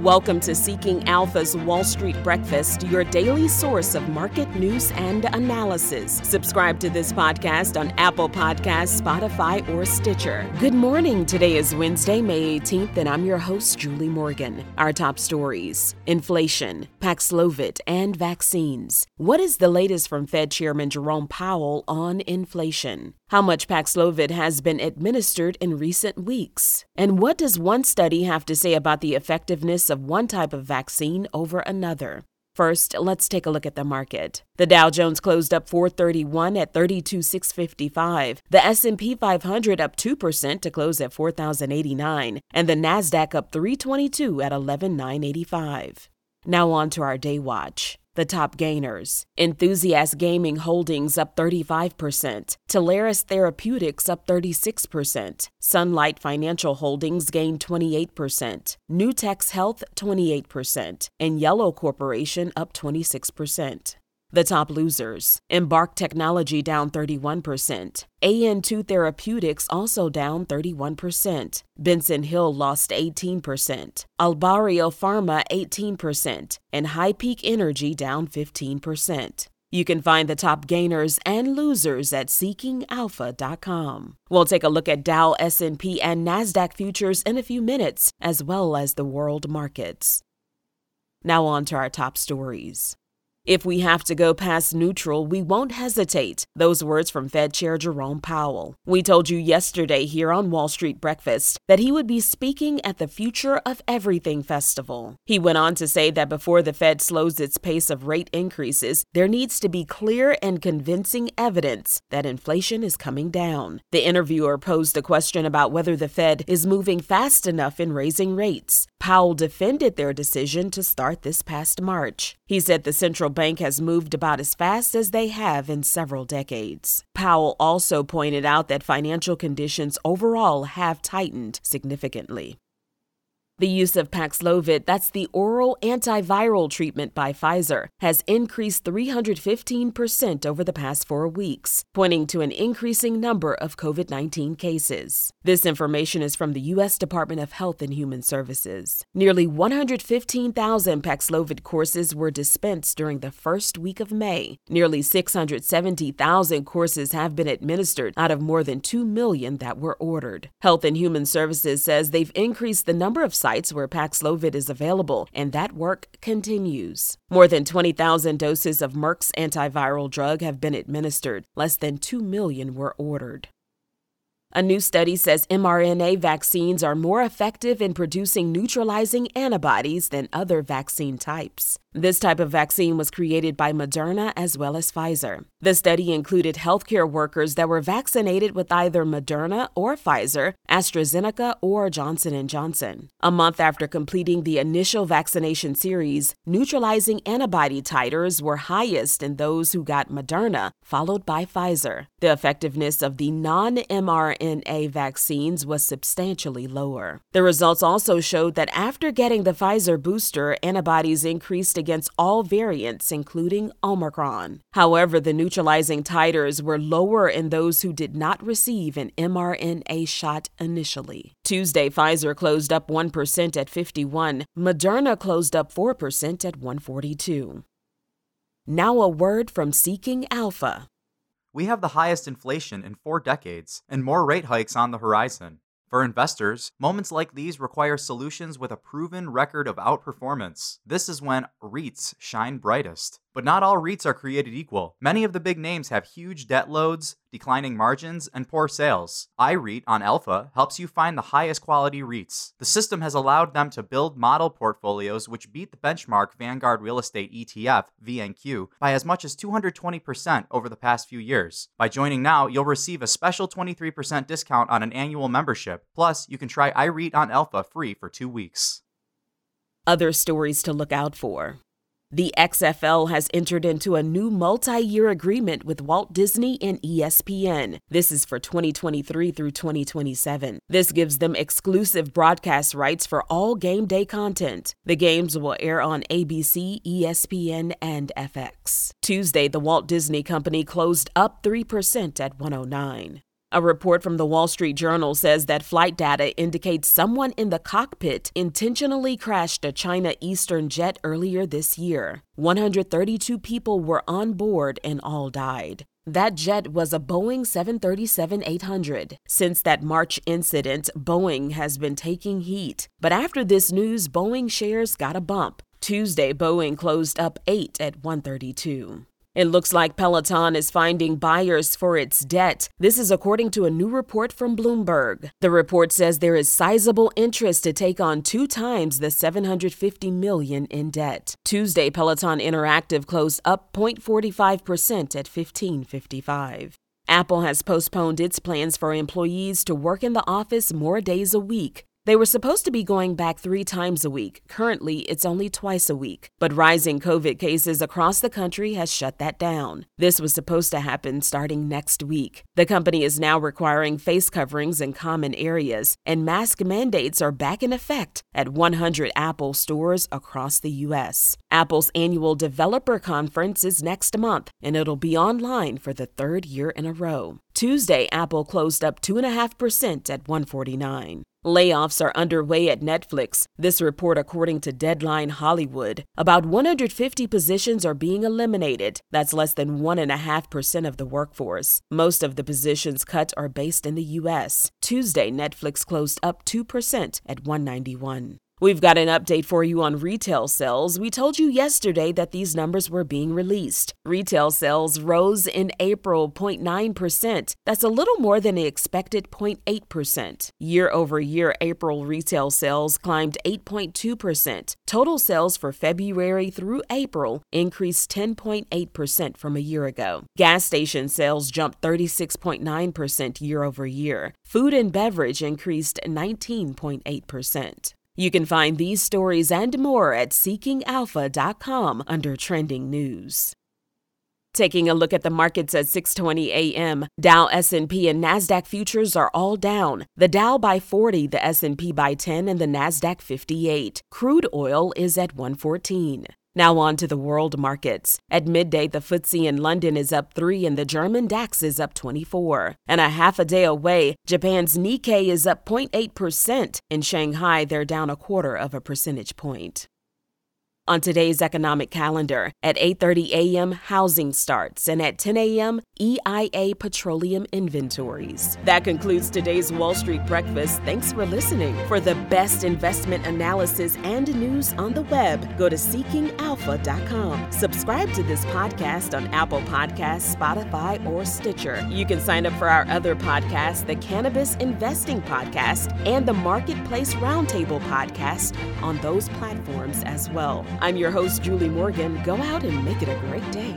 Welcome to Seeking Alpha's Wall Street Breakfast, your daily source of market news and analysis. Subscribe to this podcast on Apple Podcasts, Spotify, or Stitcher. Good morning. Today is Wednesday, May 18th, and I'm your host, Julie Morgan. Our top stories inflation, Paxlovid, and vaccines. What is the latest from Fed Chairman Jerome Powell on inflation? How much Paxlovid has been administered in recent weeks? And what does one study have to say about the effectiveness of one type of vaccine over another? First, let's take a look at the market. The Dow Jones closed up 431 at 32,655. The S&P 500 up 2% to close at 4,089, and the Nasdaq up 322 at 11,985. Now on to our day watch. The top gainers Enthusiast Gaming Holdings up 35%, Talaris Therapeutics up 36%, Sunlight Financial Holdings gained 28%, Nutex Health 28%, and Yellow Corporation up 26%. The top losers Embark Technology down 31%. AN2 Therapeutics also down 31%. Benson Hill lost 18%. Albireo Pharma 18%. And High Peak Energy down 15%. You can find the top gainers and losers at seekingalpha.com. We'll take a look at Dow, S&P, and Nasdaq futures in a few minutes, as well as the world markets. Now on to our top stories. If we have to go past neutral, we won't hesitate. Those words from Fed Chair Jerome Powell. We told you yesterday here on Wall Street Breakfast that he would be speaking at the Future of Everything Festival. He went on to say that before the Fed slows its pace of rate increases, there needs to be clear and convincing evidence that inflation is coming down. The interviewer posed a question about whether the Fed is moving fast enough in raising rates. Powell defended their decision to start this past March. He said the central bank has moved about as fast as they have in several decades. Powell also pointed out that financial conditions overall have tightened significantly. The use of Paxlovid, that's the oral antiviral treatment by Pfizer, has increased 315% over the past four weeks, pointing to an increasing number of COVID 19 cases. This information is from the U.S. Department of Health and Human Services. Nearly 115,000 Paxlovid courses were dispensed during the first week of May. Nearly 670,000 courses have been administered out of more than 2 million that were ordered. Health and Human Services says they've increased the number of sites sites where Paxlovid is available, and that work continues. More than 20,000 doses of Merck's antiviral drug have been administered. Less than 2 million were ordered. A new study says mRNA vaccines are more effective in producing neutralizing antibodies than other vaccine types. This type of vaccine was created by Moderna as well as Pfizer. The study included healthcare workers that were vaccinated with either Moderna or Pfizer, AstraZeneca or Johnson & Johnson. A month after completing the initial vaccination series, neutralizing antibody titers were highest in those who got Moderna, followed by Pfizer. The effectiveness of the non-mRNA vaccines was substantially lower. The results also showed that after getting the Pfizer booster, antibodies increased against all variants, including Omicron. However, the neutralizing titers were lower in those who did not receive an mRNA shot initially. Tuesday, Pfizer closed up 1% at 51, Moderna closed up 4% at 142. Now, a word from Seeking Alpha. We have the highest inflation in four decades and more rate hikes on the horizon. For investors, moments like these require solutions with a proven record of outperformance. This is when REITs shine brightest. But not all REITs are created equal. Many of the big names have huge debt loads, declining margins, and poor sales. iREIT on Alpha helps you find the highest quality REITs. The system has allowed them to build model portfolios which beat the benchmark Vanguard Real Estate ETF, VNQ, by as much as 220% over the past few years. By joining now, you'll receive a special 23% discount on an annual membership. Plus, you can try iREIT on Alpha free for two weeks. Other stories to look out for. The XFL has entered into a new multi year agreement with Walt Disney and ESPN. This is for 2023 through 2027. This gives them exclusive broadcast rights for all game day content. The games will air on ABC, ESPN, and FX. Tuesday, the Walt Disney Company closed up 3% at 109. A report from the Wall Street Journal says that flight data indicates someone in the cockpit intentionally crashed a China Eastern jet earlier this year. 132 people were on board and all died. That jet was a Boeing 737 800. Since that March incident, Boeing has been taking heat. But after this news, Boeing shares got a bump. Tuesday, Boeing closed up 8 at 132. It looks like Peloton is finding buyers for its debt. This is according to a new report from Bloomberg. The report says there is sizable interest to take on two times the 750 million in debt. Tuesday, Peloton Interactive closed up 0.45% at 1555. Apple has postponed its plans for employees to work in the office more days a week. They were supposed to be going back three times a week. Currently, it's only twice a week. But rising COVID cases across the country has shut that down. This was supposed to happen starting next week. The company is now requiring face coverings in common areas, and mask mandates are back in effect at 100 Apple stores across the U.S. Apple's annual developer conference is next month, and it'll be online for the third year in a row. Tuesday, Apple closed up 2.5% at 149. Layoffs are underway at Netflix. This report, according to Deadline Hollywood. About 150 positions are being eliminated. That's less than 1.5% of the workforce. Most of the positions cut are based in the U.S. Tuesday, Netflix closed up 2% at 191. We've got an update for you on retail sales. We told you yesterday that these numbers were being released. Retail sales rose in April 0.9%. That's a little more than the expected 0.8%. Year over year, April retail sales climbed 8.2%. Total sales for February through April increased 10.8% from a year ago. Gas station sales jumped 36.9% year over year. Food and beverage increased 19.8%. You can find these stories and more at seekingalpha.com under trending news. Taking a look at the markets at 6:20 a.m., Dow, S&P and Nasdaq futures are all down. The Dow by 40, the S&P by 10 and the Nasdaq 58. Crude oil is at 114. Now on to the world markets. At midday, the FTSE in London is up 3 and the German DAX is up 24. And a half a day away, Japan's Nikkei is up 0.8%. In Shanghai, they're down a quarter of a percentage point. On today's economic calendar, at 8:30 a.m. housing starts and at 10 a.m. EIA petroleum inventories. That concludes today's Wall Street breakfast. Thanks for listening. For the best investment analysis and news on the web, go to seekingalpha.com. Subscribe to this podcast on Apple Podcasts, Spotify, or Stitcher. You can sign up for our other podcasts, the Cannabis Investing Podcast and the Marketplace Roundtable Podcast on those platforms as well. I'm your host, Julie Morgan. Go out and make it a great day.